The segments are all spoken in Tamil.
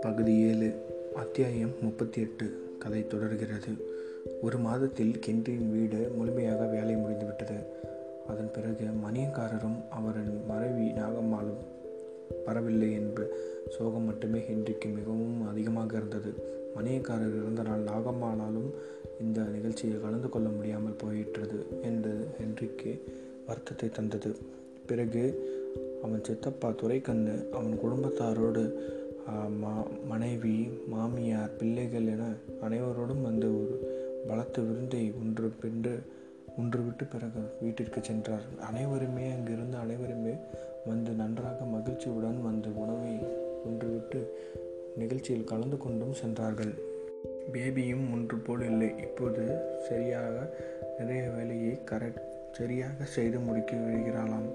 பகுதி ஏழு அத்தியாயம் முப்பத்தி எட்டு கதை தொடர்கிறது. ஒரு மாதத்தில் கென்றியின் வீடு முழுமையாக வேலை முடிந்துவிட்டது. அதன் பிறகு மணியக்காரரும் அவரின் மறைவி நாகம்மாளும் வரவில்லை என்ற சோகம் மட்டுமே ஹென்றிக்கு மிகவும் அதிகமாக இருந்தது. மணியக்காரர் இருந்தனால் நாகம்மாளாலும் இந்த நிகழ்ச்சியில் கலந்து கொள்ள முடியாமல் போயிற்றது என்று ஹென்றிக்கு வருத்தத்தை தந்தது. பிறகு அவன் சித்தப்பா துரைக்கண்ணு அவன் குடும்பத்தாரோடு மா மனைவி மாமியார் பிள்ளைகள் என அனைவரோடும் வந்து ஒரு பலத்த விருந்தை ஒன்று பின்று ஒன்று விட்டு பிறகு வீட்டிற்கு சென்றார். அனைவருமே அங்கிருந்து அனைவருமே வந்து நன்றாக மகிழ்ச்சியுடன் வந்து உணவை ஒன்று விட்டு நிகழ்ச்சியில் கலந்து கொண்டும் சென்றார்கள். பேபியும் ஒன்று போல் இல்லை. இப்போது சரியாக நிறைய வேலையை கரெக்ட் சரியாக செய்து முடிக்க விடுகிறாளாம்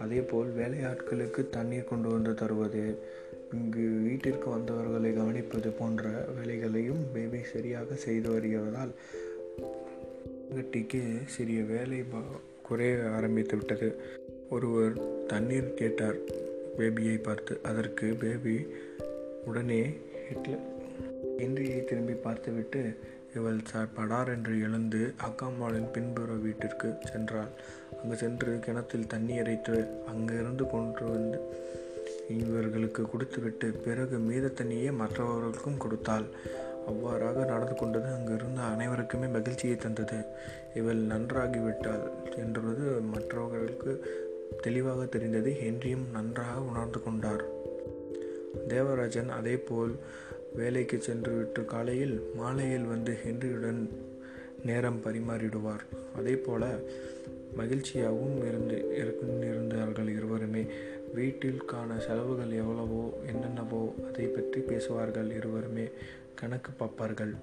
அதேபோல் வேலையாட்களுக்கு தண்ணீர் கொண்டு வந்து தருவது இங்கு வீட்டிற்கு வந்தவர்களை கவனிப்பது போன்ற வேலைகளையும் பேபி சரியாக செய்து வருகிறதால் கட்டிக்கு சிறிய வேலை குறைய ஆரம்பித்து விட்டது. ஒருவர் தண்ணீர் கேட்டார் பேபியை பார்த்து. அதற்கு பேபி உடனே ஹிட்லர். இன்றியை திரும்பி பார்த்துவிட்டு இவள் படார் என்று எழுந்து அக்காம்மாளின் பின்புற வீட்டிற்கு சென்றாள். அங்கு சென்று கிணத்தில் தண்ணி இறைத்து அங்கிருந்து கொண்டு வந்து இவர்களுக்கு கொடுத்துவிட்டு பிறகு மீத தண்ணியே மற்றவர்களுக்கும் கொடுத்தாள். அவ்வாறாக நடந்து கொண்டது அங்கிருந்த அனைவருக்குமே மகிழ்ச்சியை தந்தது. இவள் நன்றாகிவிட்டாள் என்றது மற்றவர்களுக்கு தெளிவாக தெரிந்தது. ஹென்ரியும் நன்றாக உணர்ந்து கொண்டார். தேவராஜன் அதேபோல் வேலைக்கு சென்று விட்டு காலையில் மாலையில் வந்து ஹென்ரியுடன் நேரம் பரிமாறிடுவார். அதே போல மகிழ்ச்சியாகவும் இருந்து இருந்தார்கள் இருவருமே. வீட்டிற்கான செலவுகள் எவ்வளவோ என்னென்னவோ அதை பற்றி பேசுவார்கள் இருவருமே. கணக்கு பார்ப்பார்கள்.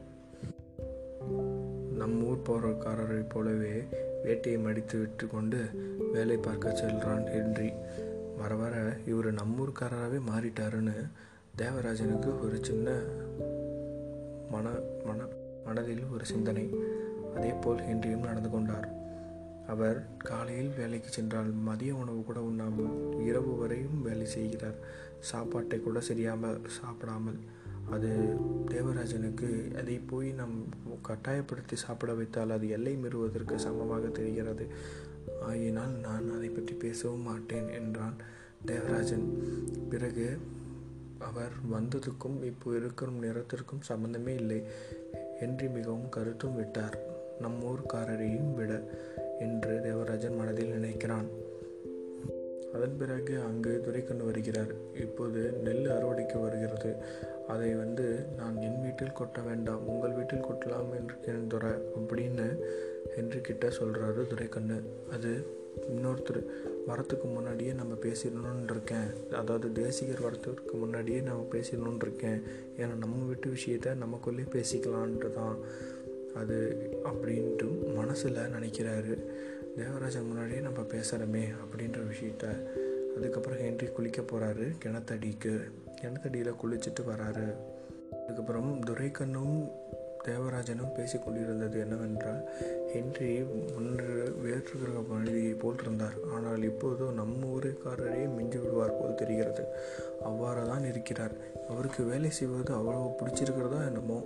நம் ஊர் போறக்காரரை போலவே வேட்டையை மடித்து விட்டு கொண்டு வேலை பார்க்க செல்றான் ஹென்றி. வர வர இவர் நம்மூர்காரராகவே மாறிட்டாருன்னு தேவராஜனுக்கு ஒரு சின்ன மன மன மனதில் ஒரு சிந்தனை. அதே போல் ஹென்ரியும் நடந்து கொண்டார். அவர் காலையில் வேலைக்கு சென்றால் மதிய உணவு கூட உண்ணாமல் இரவு வரையும் வேலை செய்கிறார். சாப்பாட்டை கூட சரியாமல் சாப்பிடாமல். அது தேவராஜனுக்கு அதை போய் நம் கட்டாயப்படுத்தி சாப்பிட வைத்தால் அது எல்லை மீறுவதற்கு சமமாக தெரிகிறது. ஆயினால் நான் அதை பற்றி பேசவும் மாட்டேன் என்றான் தேவராஜன். பிறகு அவர் வந்ததுக்கும் இப்போ இருக்கிற நிறத்திற்கும் சம்பந்தமே இல்லை. என்று மிகவும் கருத்தும் விட்டார். நம் ஊர்க்காரரையும் விட என்று தேவராஜன் மனதில் நினைக்கிறான். அதன் பிறகு அங்கு துரைக்கண்ணு வருகிறார். இப்போது நெல் அறுவடைக்கு வருகிறது. அதை வந்து நான் என் வீட்டில் கொட்ட வேண்டாம் உங்கள் வீட்டில் கொட்டலாம் என்று துறை அப்படின்னு என்று கிட்ட சொல்கிறாரு துரைக்கண்ணு. அது இன்னொருத்தர் வரத்துக்கு முன்னாடியே நம்ம பேசிடணுன்னு இருக்கேன் அதாவது தேசிகர் வரத்துக்கு முன்னாடியே நம்ம பேசிடணுன்னு இருக்கேன் ஏன்னா நம்ம விட்டு விஷயத்த நமக்குள்ளே பேசிக்கலான்ட்டு தான் அது அப்படின்ட்டு மனசில் நினைக்கிறாரு. தேவராஜன் முன்னாடியே நம்ம பேசுகிறோமே அப்படின்ற விஷயத்த. அதுக்கப்புறம் ஹென்றி குளிக்க போகிறாரு கிணத்தடிக்கு. கிணத்தடியில் குளிச்சுட்டு வராரு. அதுக்கப்புறம் துரைக்கண்ணும் தேவராஜனும் பேசிக்கொண்டிருந்தது என்னவென்றால் ஹென்றி முன்று வேற்றுகிற மனிதியை போல் இருந்தார் ஆனால் இப்போதோ நம்ம ஊருக்காரரே மிஞ்சி விடுவார் போல் தெரிகிறது. அவ்வாறு தான் இருக்கிறார். அவருக்கு வேலை செய்வது அவ்வளவு பிடிச்சிருக்கிறதா என்னமோ?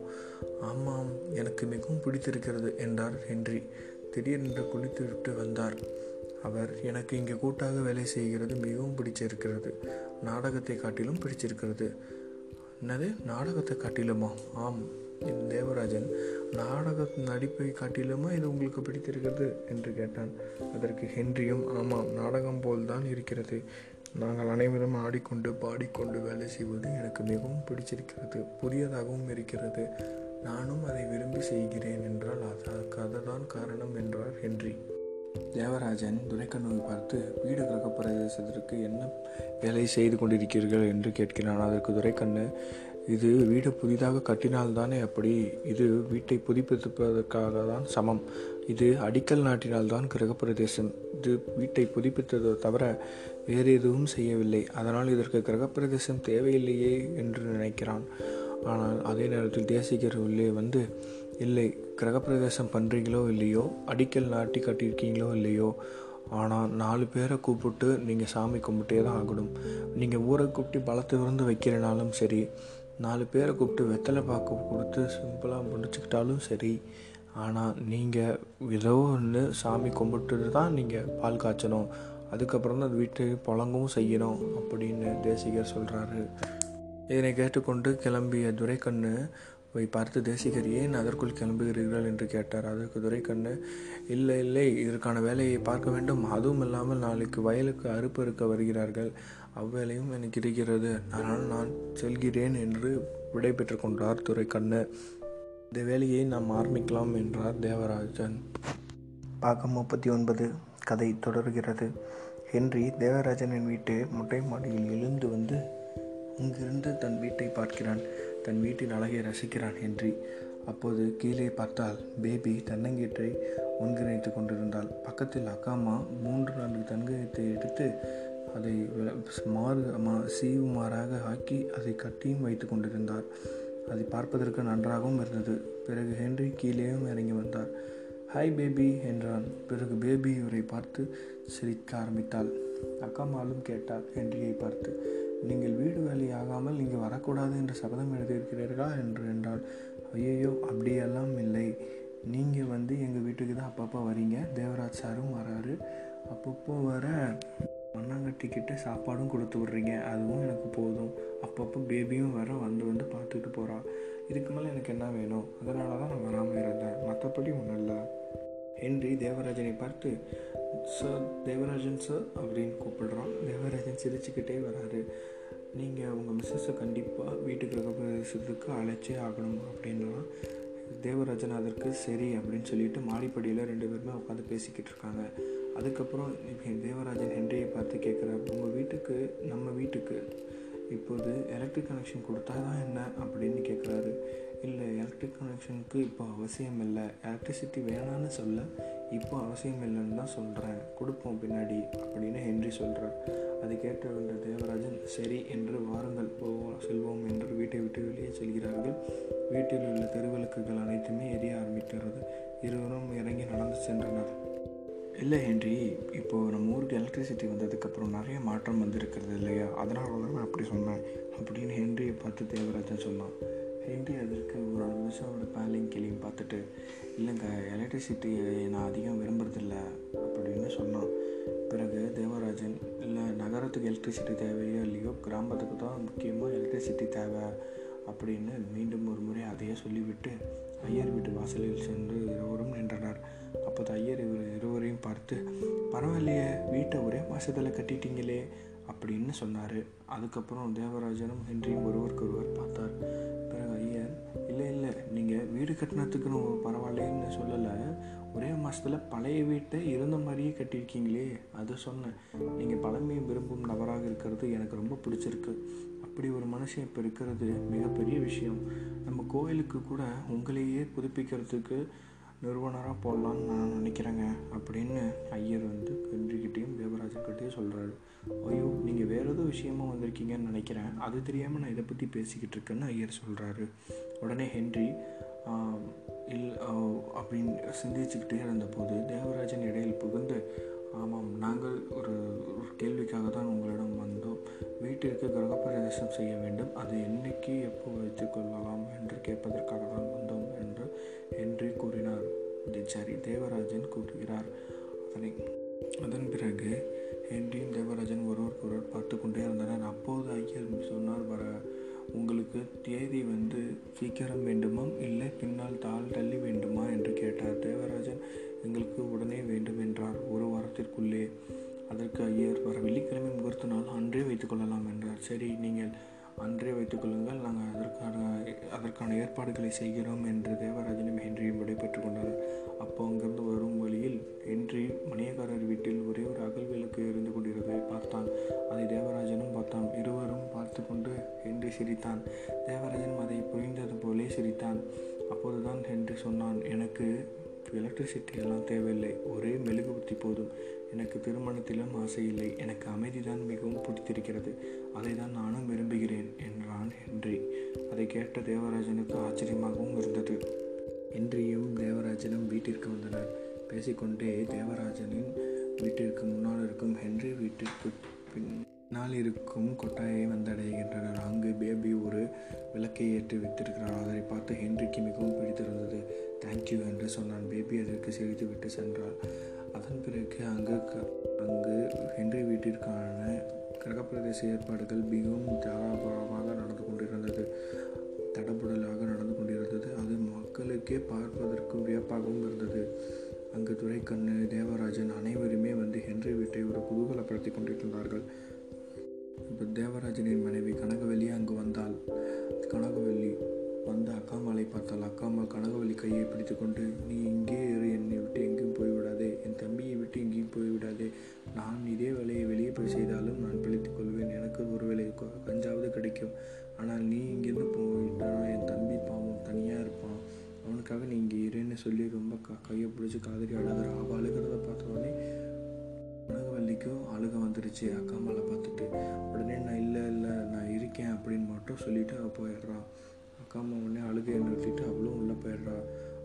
ஆமாம் எனக்கு மிகவும் பிடித்திருக்கிறது என்றார் ஹென்றி. திடீரென்று குளித்து விட்டு வந்தார். அவர் எனக்கு இங்கே கூட்டாக வேலை செய்கிறது மிகவும் பிடிச்சிருக்கிறது. நாடகத்தை காட்டிலும் பிடிச்சிருக்கிறது. என்னது? நாடகத்தை காட்டிலுமா? ஆம். தேவராஜன் நாடக நடிப்பை காட்டிலுமா இது உங்களுக்கு பிடித்திருக்கிறது? என்று கேட்டான். அதற்கு ஹென்ரியும் ஆமாம் நாடகம் போல்தான் இருக்கிறது. நாங்கள் அனைவரும் ஆடிக்கொண்டு பாடிக்கொண்டு வேலை செய்வது எனக்கு மிகவும் பிடிச்சிருக்கிறது புதியதாகவும் இருக்கிறது. நானும் அதை விரும்பி செய்கிறேன் என்றால் அதற்கு அதுதான் காரணம் என்றார் ஹென்றி தேவராஜன் துரைக்கண்ணுவை பார்த்து வீடு கிரக பிரதேசத்திற்கு என்ன வேலை செய்து கொண்டிருக்கிறீர்கள்? என்று கேட்கிறான். அதற்கு துரைக்கண்ணு இது வீடு புதிதாக கட்டினால்தானே அப்படி? இது வீட்டை புதுப்பிப்பதற்காக தான் சமம். இது அடிக்கல் நாட்டினால்தான் கிரகப்பிரதேசம் இது வீட்டை புதுப்பித்ததை தவிர வேறு எதுவும் செய்யவில்லை. அதனால் இதற்கு கிரகப்பிரதேசம் தேவையில்லையே என்று நினைக்கிறான். ஆனால் அதே நேரத்தில் தேசிகர் உள்ளே வந்து இல்லை கிரகப்பிரவேசம் பண்ணுறீங்களோ இல்லையோ? அடிக்கல் நாட்டி கட்டியிருக்கீங்களோ இல்லையோ? ஆனால் நாலு பேரை கூப்பிட்டு நீங்கள் சாமி கும்பிட்டே தான் ஆகணும். நீங்கள் ஊரை கூப்பிட்டு பலத்தை விருந்து வைக்கிறனாலும் சரி நாலு பேரை கூப்பிட்டு வெத்தலை பாக்கு கொடுத்து சிம்பிளாக முடிச்சுக்கிட்டாலும் சரி. ஆனால் நீங்கள் ஏதோ ஒன்று சாமி கும்பிட்டு தான் நீங்கள் பால் காய்ச்சணும். அதுக்கப்புறம் தான் வீட்டு புழங்கவும் செய்யணும் அப்படின்னு தேசிகர் சொல்கிறாரு இதனை கேட்டுக்கொண்டு கிளம்பிய துரைக்கண்ணு போய் பார்த்து தேசிகர் ஏன் அதற்குள் கிளம்புகிறீர்கள் என்று கேட்டார். அதற்கு துரைக்கண்ணு இல்லை இல்லை இதற்கான வேலையை பார்க்க வேண்டும். அதுவும் இல்லாமல் நாளைக்கு வயலுக்கு அறுப்பு இருக்க வருகிறார்கள். அவ்வேளையும் எனக்கு இருக்கிறது. அதனால் நான் செல்கிறேன் என்று விடை பெற்று கொண்டார் துரைக்கண்ணு இந்த வேலையை நாம் ஆரம்பிக்கலாம் என்றார் தேவராஜன். பாகம் முப்பத்தி ஒன்பது கதை தொடர்கிறது. ஹென்றி தேவராஜனின் வீட்டு மொட்டை மாடியில் எழுந்து வந்து அங்கிருந்து தன் வீட்டை பார்க்கிறான். தன் வீட்டின் அழகை ரசிக்கிறான் ஹென்றி. அப்போது கீழே பார்த்தால் பேபி தன்னங்கீற்றை ஒன்றிணைத்து கொண்டிருந்தாள். பக்கத்தில் அக்காமா மூன்று நான்கு தன்கீத்தை எடுத்து அதை மாறு மா சீவுமாறாக ஆக்கி அதை கட்டியும் வைத்து கொண்டிருந்தார். அதை பார்ப்பதற்கு நன்றாகவும் இருந்தது. பிறகு ஹென்றி கீழேயும் இறங்கி வந்தார். ஹாய் பேபி என்றான். பிறகு பேபி இவரை பார்த்து சிரிக்க ஆரம்பித்தாள். அக்காமாலும் கேட்டாள் ஹென்ரியை பார்த்து. நீங்கள் வீடு வேலை ஆகாமல் இங்கே வரக்கூடாது என்று சபதம் எழுதியிருக்கிறீர்களா? என்று என்றால் ஐயோ அப்படியெல்லாம் இல்லை. நீங்கள் வந்து எங்கள் வீட்டுக்கு தான் அப்பப்போ வரீங்க. தேவராஜ் சாரும் வராரு. அப்பப்போ வர மண்ணாங்கட்டிக்கிட்ட சாப்பாடும் கொடுத்து விட்றீங்க. அதுவும் எனக்கு போதும். அப்பப்போ பேபியும் வர வந்து வந்து பார்த்துட்டு போகிறான் இதுக்கு மேலே எனக்கு என்ன வேணும்? அதனால தான் நான் வராமல் இருந்தேன். மற்றபடி ஒன்றும் இல்லை. ஹென்றி தேவராஜனை பார்த்து சார் தேவராஜன் சார் அப்படின்னு கூப்பிடுறான். தேவராஜன் சிரிச்சுக்கிட்டே வராரு. நீங்கள் உங்கள் மிஸ்ஸஸை கண்டிப்பாக வீட்டுக்கு கிரகப்பிரவேசத்துக்கு அழைச்சே ஆகணும் அப்படின்லாம் தேவராஜன் அதற்கு சரி அப்படின்னு சொல்லிட்டு மாடிப்படியில் ரெண்டு பேருமே உட்காந்து பேசிக்கிட்டு இருக்காங்க. அதுக்கப்புறம் தேவராஜன் ஹென்ரியை பார்த்து கேட்குறாரு உங்கள் வீட்டுக்கு நம்ம வீட்டுக்கு இப்போது எலக்ட்ரிக் கனெக்ஷன் கொடுத்தா தான் என்ன? அப்படின்னு கேட்குறாரு இல்லை எலக்ட்ரிக் கனெக்ஷனுக்கு இப்போ அவசியம் இல்லை. எலக்ட்ரிசிட்டி வேணான்னு சொல்ல இப்போ அவசியம் இல்லைன்னு தான் சொல்கிறேன் கொடுப்போம் பின்னாடி அப்படின்னு ஹென்றி சொல்கிறார் அது கேட்ட தேவராஜன் சரி என்று வாருங்கள் போவோம் செல்வோம் என்று வீட்டை விட்டு வெளியே செல்கிறார்கள். வீட்டில் உள்ள தெருவிளக்குகள் அனைத்துமே எரிய ஆரம்பிக்கிறது. இருவரும் இறங்கி நடந்து சென்றனர். இல்லை ஹென்றி இப்போது நம்ம ஊருக்கு எலக்ட்ரிசிட்டி வந்ததுக்கப்புறம் நிறைய மாற்றம் வந்திருக்கிறது இல்லையா? அதனால தான் நான் அப்படி சொன்னேன். அப்படின்னு ஹென்ரியை பார்த்து தேவராஜன் சொன்னான். ஹென்றி அதற்கு ஒரு நிமிஷம் பேலையும் கிளியும் பார்த்துட்டு இல்லைங்க எலக்ட்ரிசிட்டியை நான் அதிகம் விரும்புறதில்ல அப்படின்னு சொன்னான். பிறகு தேவராஜன் இல்லை நகரத்துக்கு எலக்ட்ரிசிட்டி தேவையோ இல்லையோ கிராமத்துக்கு தான் முக்கியமாக எலக்ட்ரிசிட்டி தேவை அப்படின்னு மீண்டும் ஒரு முறை அதையே சொல்லிவிட்டு ஐயர் வீட்டு வாசலில் சென்று அப்போது ஐயர் இவர் இருவரையும் பார்த்து பரவாயில்லையே வீட்டை ஒரே மாதத்தில் கட்டிட்டீங்களே அப்படின்னு சொன்னார். அதுக்கப்புறம் தேவராஜனும் ஹென்ரியும் ஒருவருக்கு ஒருவர் பார்த்தார். பிறகு ஐயர் இல்லை இல்லை நீங்கள் வீடு கட்டினத்துக்குன்னு பரவாயில்லன்னு சொல்லலை. ஒரே மாதத்தில் பழைய வீட்டை இருந்த மாதிரியே கட்டியிருக்கீங்களே அதை சொன்னேன் நீங்கள் பழமையை விரும்பும் நபராக இருக்கிறது எனக்கு ரொம்ப பிடிச்சிருக்கு. அப்படி ஒரு மனுஷன் இப்போ இருக்கிறது மிகப்பெரிய விஷயம். நம்ம கோயிலுக்கு கூட உங்களையே புதுப்பிக்கிறதுக்கு நிறுவனராக போடலான்னு நான் நினைக்கிறேங்க அப்படின்னு ஐயர் வந்து கன்றிக்கிட்டேயும் தேவராஜர்கிட்டையும் சொல்கிறாரு ஐயோ நீங்கள் வேறு ஏதோ விஷயமா வந்திருக்கீங்கன்னு நினைக்கிறேன். அது தெரியாமல் நான் இதை பற்றி பேசிக்கிட்டு இருக்கேன்னு ஐயர் சொல்கிறாரு உடனே ஹென்றி இல் அப்படின்னு சிந்திச்சுக்கிட்டே இருந்தபோது தேவராஜன் இடையில் புகுந்து ஆமாம் நாங்கள் ஒரு ஒரு கேள்விக்காக தான் உங்களிடம் வந்தோம். வீட்டிற்கு கிரகப்பிரவேசம் செய்ய வேண்டும். அது என்னைக்கு எப்போ வைத்துக் கொள்ளலாம்? என்று கேட்பதற்காக தான் வந்தோம். சரி தேவராஜன் கூறுகிறார். அதனை அதன் பிறகு ஹென்ரியும் தேவராஜன் ஒருவருக்கு ஒருவர் பார்த்து கொண்டே இருந்தனர். அப்போது ஐயர் சொன்னார் வர உங்களுக்கு தேதி வந்து சீக்கிரம் வேண்டுமா? இல்லை பின்னால் தாள் தள்ளி வேண்டுமா? என்று கேட்டார். தேவராஜன் எங்களுக்கு உடனே வேண்டும் என்றார். ஒரு வாரத்திற்குள்ளே அதற்கு ஐயர் வர வெள்ளிக்கிழமை முகூர்த்த நாள் அன்றே வைத்துக்கொள்ளலாம் என்றார். சரி நீங்கள் அன்றே வைத்துக்கொள்ளுங்கள் நாங்கள் அதற்கான அதற்கான ஏற்பாடுகளை செய்கிறோம் என்று தேவராஜனும் ஹென்ரியும் விடைபெற்றுக் கொண்டனர். அப்போ அங்கிருந்து வரும் வழியில் ஹென்றி மணியக்காரர் வீட்டில் ஒரே ஒரு அகல் விளக்கு இருந்து கொண்டிருந்ததை பார்த்தான். அதை தேவராஜனும் பார்த்தான். இருவரும் பார்த்து கொண்டு ஹென்றி சிரித்தான். தேவராஜனும் அதை புரிந்தது போலே சிரித்தான். அப்போதுதான் ஹென்றி சொன்னான் எனக்கு எலக்ட்ரிசிட்டி எல்லாம் தேவையில்லை. ஒரே மெழுகுபத்தி போதும். எனக்கு திருமணத்திலும் ஆசையில்லை எனக்கு அமைதி தான் மிகவும் பிடித்திருக்கிறது. அதை தான் நானும் விரும்புகிறேன் என்றான் ஹென்றி. அதை கேட்ட தேவராஜனுக்கு ஆச்சரியமாகவும் இருந்தது. ஹென்ரியும் தேவராஜனும் வீட்டிற்கு வந்தனர். பேசிக்கொண்டே தேவராஜனின் வீட்டிற்கு முன்னால் இருக்கும் ஹென்றி வீட்டிற்கு பின்னால் இருக்கும் கொட்டாயை வந்தடைகின்றனர். அங்கு பேபி ஒரு விளக்கை ஏற்றி வைத்திருக்கிறார். அதை பார்த்து ஹென்றிக்கு மிகவும் பிடித்திருந்தது. தேங்க்யூ என்று சொன்னான். பேபி அதற்கு சிரித்து விட்டு சென்றாள். அதன் பிறகு அங்கு அங்கு ஹென்றி வீட்டிற்கான கிரகப்பிரதேச ஏற்பாடுகள் மிகவும் தாராபரமாக நடந்து கொண்டிருந்தது. தடபுடலாக நடந்து கொண்டிருந்தது. அது மக்களுக்கே பார்ப்பதற்கு வியப்பாகவும் இருந்தது. அங்கு துரைக்கண்ணு தேவராஜன் அனைவருமே வந்து ஹென்றி வீட்டை ஒரு குதூகலப்படுத்தி கொண்டிருந்தார்கள். இப்போ தேவராஜனின் மனைவி கனகவல்லி அங்கு வந்தால் கனகவல்லி வந்து அக்காமலை பார்த்தால் அக்காமல் கனகவல்லி கையை பிடித்துக்கொண்டு நீ இங்கே இரு என்னை விட்டு எங்கேயும் போய்விடாதே. என் தம்பியை விட்டு எங்கேயும் போய்விடாதே. நான் இதே வேலையை வெளியே போய் செய்தாலும் நான் பிழைத்துக் கொள்வேன். எனக்கு ஒரு வேலை கஞ்சாவது கிடைக்கும். ஆனால் நீ இங்கேருந்து போயிட்டானா என் தம்பி பாவம் தனியாக இருப்பான். அவனுக்காக நீ இங்கே இருன்னு சொல்லி ரொம்ப க கையை பிடிச்சி காதலி அழுகிற அவள் அழுகிறத பார்த்தோடனே கனகவல்லிக்கும் அழுக வந்துருச்சு. அக்கா மேலே பார்த்துட்டு உடனே நான் இல்லை இல்லை நான் இருக்கேன் அப்படின்னு மட்டும் சொல்லிவிட்டு அவள் போயிடுறான் பார்க்காம உடனே அழுகையை நிறுத்திட்டு அவளும் உள்ளே போயிடுறா.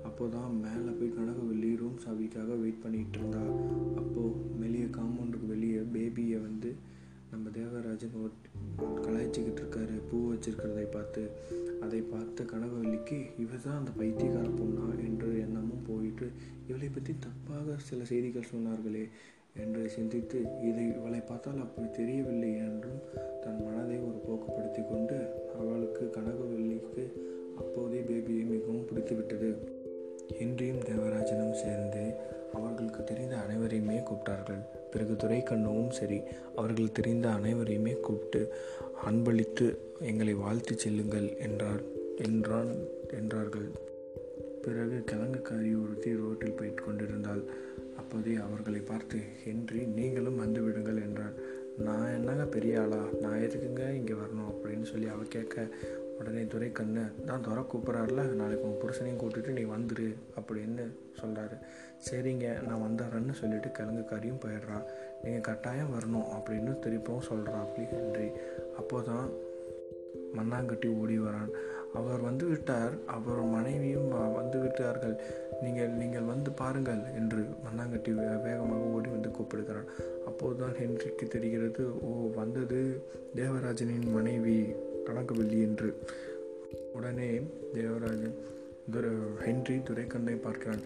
அப்போ தான் மேலே போய் கனகவல்லி ரூம் சாவிக்காக வெயிட் பண்ணிகிட்டு இருந்தா. அப்போது வெளியே காம்பவுண்டுக்கு வெளியே பேபியை வந்து நம்ம தேவராஜன் கலாய்ச்சிக்கிட்டு இருக்காரு. பூ வச்சிருக்கிறதை பார்த்து அதை பார்த்த கனகவல்லிக்கு இவர் தான் அந்த பைத்தியக்கார பொண்ணா? என்று எண்ணமும் போயிட்டு இவளை பற்றி தப்பாக சில செய்திகள் சொன்னார்களே. என்று சிந்தித்து இதை இவளை பார்த்தால் அப்படி தெரியவில்லை என்றும் தன் மனதை ஒரு போக்குப்படுத்தி கொண்டு அவளுக்கு கனகவல்லிக்கு அப்போதே பேபியை மிகவும் பிடித்துவிட்டது. இன்றியும் தேவராஜனும் சேர்ந்து அவர்களுக்கு தெரிந்த அனைவரையுமே கூப்பிட்டார்கள். பிறகு துரைக்கண்ணுவும் சரி அவர்கள் தெரிந்த அனைவரையுமே கூப்பிட்டு அன்பளித்து எங்களை வாழ்த்து செல்லுங்கள் என்றார் என்றான் என்றார்கள். பிறகு கிழங்குக்காரி ஒருத்தி ரோட்டில் போயிட்டு கொண்டிருந்தால் அப்போதே அவர்களை பார்த்து ஹென்றி நீங்களும் வந்து விடுங்கள் என்றார் நான் என்னங்க பெரிய ஆளா? நான் எதுக்குங்க இங்கே வரணும்? அப்படின்னு சொல்லி அவள் கேட்க உடனே துரை கண்ணு நான் துறை கூப்பிட்றாருல நாளைக்கு உன் புருஷனையும் கூப்பிட்டுட்டு நீ வந்துரு அப்படின்னு சொல்கிறாரு சரிங்க நான் வந்துடுறேன்னு சொல்லிட்டு கிழங்குக்காரியும் போயிடுறா நீங்கள் கட்டாயம் வரணும் அப்படின்னு திருப்பவும் சொல்கிறா அப்படி ஹென்றி. அப்போ தான் மண்ணாங்கட்டி ஓடி வரான். அவர் வந்து விட்டார். அவர் மனைவியும் வந்து விட்டார்கள். நீங்கள் நீங்கள் வந்து பாருங்கள் என்று மண்ணாங்கட்டி வேகமாக ஓடி வந்து கூப்பிடுகிறான். அப்போதுதான் ஹென்றிக்கு தெரிகிறது ஓ வந்தது தேவராஜனின் மனைவி கணக்கவில்லி என்று. உடனே தேவராஜன் துரை ஹென்றி துரைக்கண்ணை பார்க்கிறான்.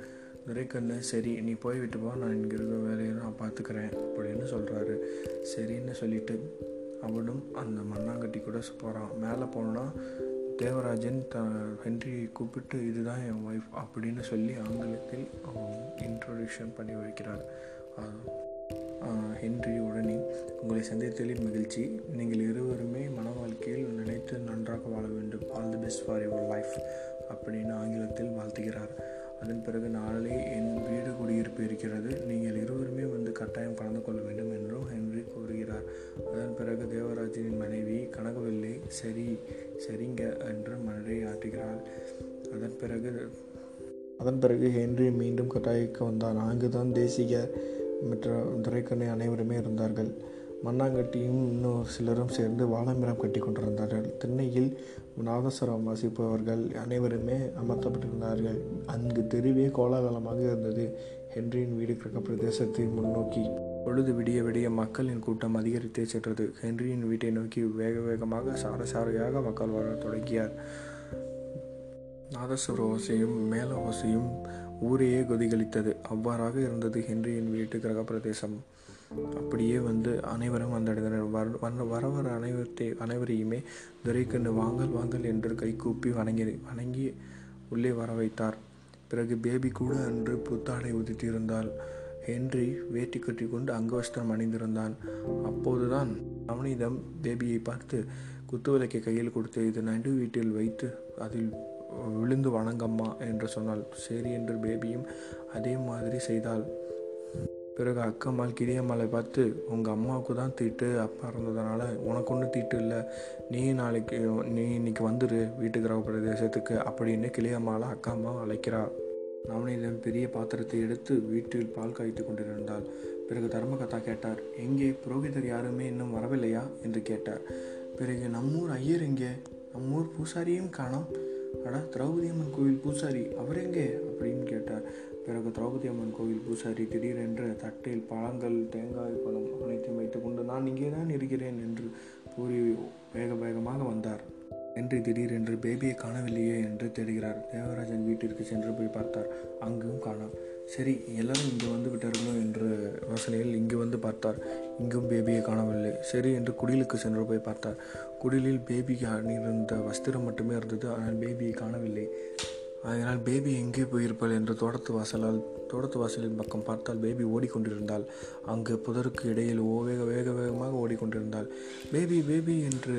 துரைக்கண்ணு சரி நீ போய் விட்டு போ நான் இங்கே இருக்க வேலையை நான் பார்த்துக்கிறேன் அப்படின்னு சொல்கிறாரு சரின்னு சொல்லிட்டு அவனும் அந்த மண்ணாங்கட்டி கூட போகிறான் மேலே போனோன்னா தேவராஜன் த ஹென்ரியை கூப்பிட்டு இதுதான் என் ஒய்ஃப் அப்படின்னு சொல்லி ஆங்கிலத்தில் இன்ட்ரொடக்ஷன் பண்ணி வைக்கிறார். ஹென்றி உடனே உங்களை சந்தித்ததில் மகிழ்ச்சி. நீங்கள் இருவருமே மன வாழ்க்கையில் நினைத்து நன்றாக வாழ வேண்டும். All the best for your life அப்படின்னு ஆங்கிலத்தில் வாழ்த்துகிறார். அதன் பிறகு நாளே என் வீடு குடியிருப்பு இருக்கிறது. நீங்கள் இருவருமே வந்து கட்டாயம் கலந்து கொள்ள வேண்டும் என்றும் ஹென்றி அதன் பிறகு தேவராஜனின் மனைவி கனகவல்லி சரி சரிங்க என்று மனதை ஆட்டுகிறாள் அதன் பிறகு அதன் பிறகு ஹென்றி மீண்டும் கட்டாய்க்கு வந்தான் அங்குதான் தேசிக மற்ற துரைக்கண்ணை அனைவருமே இருந்தார்கள். மண்ணாங்கட்டியும் இன்னும் சிலரும் சேர்ந்து வாழைமரம் கட்டி கொண்டிருந்தார்கள். திண்ணையில் நாதஸ்வரம் வாசிப்பவர்கள் அனைவருமே அமர்த்தப்பட்டிருந்தார்கள். அங்கு தெருவே கோலாகலமாக இருந்தது. ஹென்ரியின் வீடு கிழக்க பிரதேசத்தை முன்னோக்கி பொழுது விடிய விடிய மக்களின் கூட்டம் அதிகரித்தே சென்றது. ஹென்ரியின் வீட்டை நோக்கி வேக வேகமாக சார சாரையாக மக்கள் வர தொடங்கியார் நாதஸ்வர ஓசையும் மேல ஓசையும் ஊரையே கொதிகளித்தது அவ்வாறாக இருந்தது ஹென்ரியின் வீட்டு கிரக பிரதேசம் அப்படியே வந்து அனைவரும் வந்தடைந்தனர். வர வர வர அனைவரத்தை அனைவரையுமே துரைக்கண்ணு வாங்கல் வாங்கல் என்று கைகூப்பி வணங்கி வணங்கி உள்ளே வர வைத்தார் பிறகு பேபி கூட அன்று புத்தாடை உதித்திருந்தால் ஹென்றி வேட்டி கட்டி கொண்டு அங்கவஸ்திரம் அணிந்திருந்தான். அப்போதுதான் அவனிதம் தேவியை பார்த்து குத்துவிளக்கை கையில் கொடுத்து இது நடு வீட்டில் வைத்து அதில் விழுந்து வணங்கம்மா என்று சொன்னாள். சரி என்று பேபியும் அதே மாதிரி செய்தாள். பிறகு அக்கம்மாள் கிரியம்மாளை பார்த்து உங்கள் அம்மாவுக்கு தான் தீட்டு அப்பா இருந்ததுனால உனக்கு ஒன்றும் தீட்டு இல்லை. நீ நாளைக்கு நீ இன்னைக்கு வந்துடு வீட்டு கிராம பிரதேசத்துக்கு அப்படின்னு கிளியம்மாவை அக்கா அம்மா அழைக்கிறாள். நவனிதன் பெரிய பாத்திரத்தை எடுத்து வீட்டில் பால் காய்த்து கொண்டிருந்தாள். பிறகு தர்மகதா கேட்டார் எங்கே? புரோகிதர் யாருமே இன்னும் வரவில்லையா? என்று கேட்டார். பிறகு நம்மூர் ஐயர் எங்கே? நம்மூர் பூசாரியும் காணோம். அடா திரௌபதி அம்மன் கோவில் பூசாரி அவர் எங்கே? அப்படின்னு கேட்டார். பிறகு திரௌபதி அம்மன் கோவில் பூசாரி திடீரென்று தட்டில் பழங்கள் தேங்காய் பழம் அனைத்தையும் வைத்துக்கொண்டு நான் இங்கே தான் இருக்கிறேன் என்று கூறி வேக வேகமாக வந்தார். என்று திடீரென்று பேபியை காணவில்லையே என்று தேடுகிறார். தேவராஜன் வீட்டிற்கு சென்று போய் பார்த்தார். அங்கும் காணாம். சரி எல்லாரும் இங்கே வந்து விட்டார்களோ என்று யோசனையில் இங்கு வந்து பார்த்தார். இங்கும் பேபியை காணவில்லை. சரி என்று குடிலுக்கு சென்று போய் பார்த்தார். குடிலில் பேபிக்கு அணிந்திருந்த வஸ்திரம் மட்டுமே இருந்தது. ஆனால் பேபியை காணவில்லை. அதனால் பேபி எங்கே போயிருப்பாள் என்று தோட்டத்து வாசலால் தோட்டத்து வாசலின் பக்கம் பார்த்தால் பேபி ஓடிக்கொண்டிருந்தாள். அங்கு புதருக்கு இடையில் ஓ வேக வேக வேகமாக ஓடிக்கொண்டிருந்தாள். பேபி பேபி என்று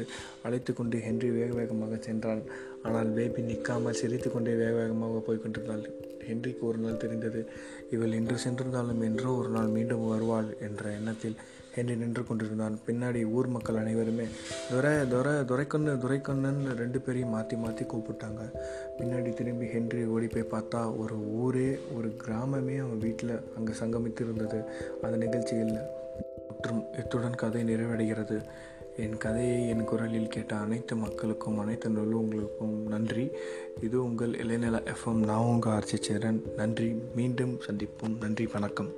அழைத்து கொண்டு ஹென்றி வேக வேகமாக சென்றான் ஆனால் பேபி நிற்காமல் சிரித்து கொண்டே வேக வேகமாக போய்கொண்டிருந்தாள் ஹென்றிக்கு ஒரு நாள் தெரிந்தது இவள் இன்று சென்றிருந்தாலும் என்றோ ஒரு நாள் மீண்டும் வருவாள் என்ற எண்ணத்தில் என்று நின்று கொண்டிருந்தான். பின்னாடி ஊர் மக்கள் அனைவருமே துரை துரை துரைக்கண்ணு துரைக்கண்ணுன்னு ரெண்டு பேரையும் மாற்றி மாற்றி கூப்பிட்டாங்க. பின்னாடி திரும்பி ஹென்றி ஓடி போய் பார்த்தா ஒரு ஊரே ஒரு கிராமமே அவன் வீட்டில் அங்கே சங்கமித்து இருந்தது அந்த நிகழ்ச்சியில் மற்றும் இத்துடன் கதை நிறைவடைகிறது. என் கதையை என் குரலில் கேட்ட அனைத்து மக்களுக்கும் அனைத்து நலுவங்களுக்கும் நன்றி. இது உங்கள் இளைநில எஃப்எம். நான் உங்கள் ஆர்ச்சி சேரன். நன்றி. மீண்டும் சந்திப்போம். நன்றி. வணக்கம்.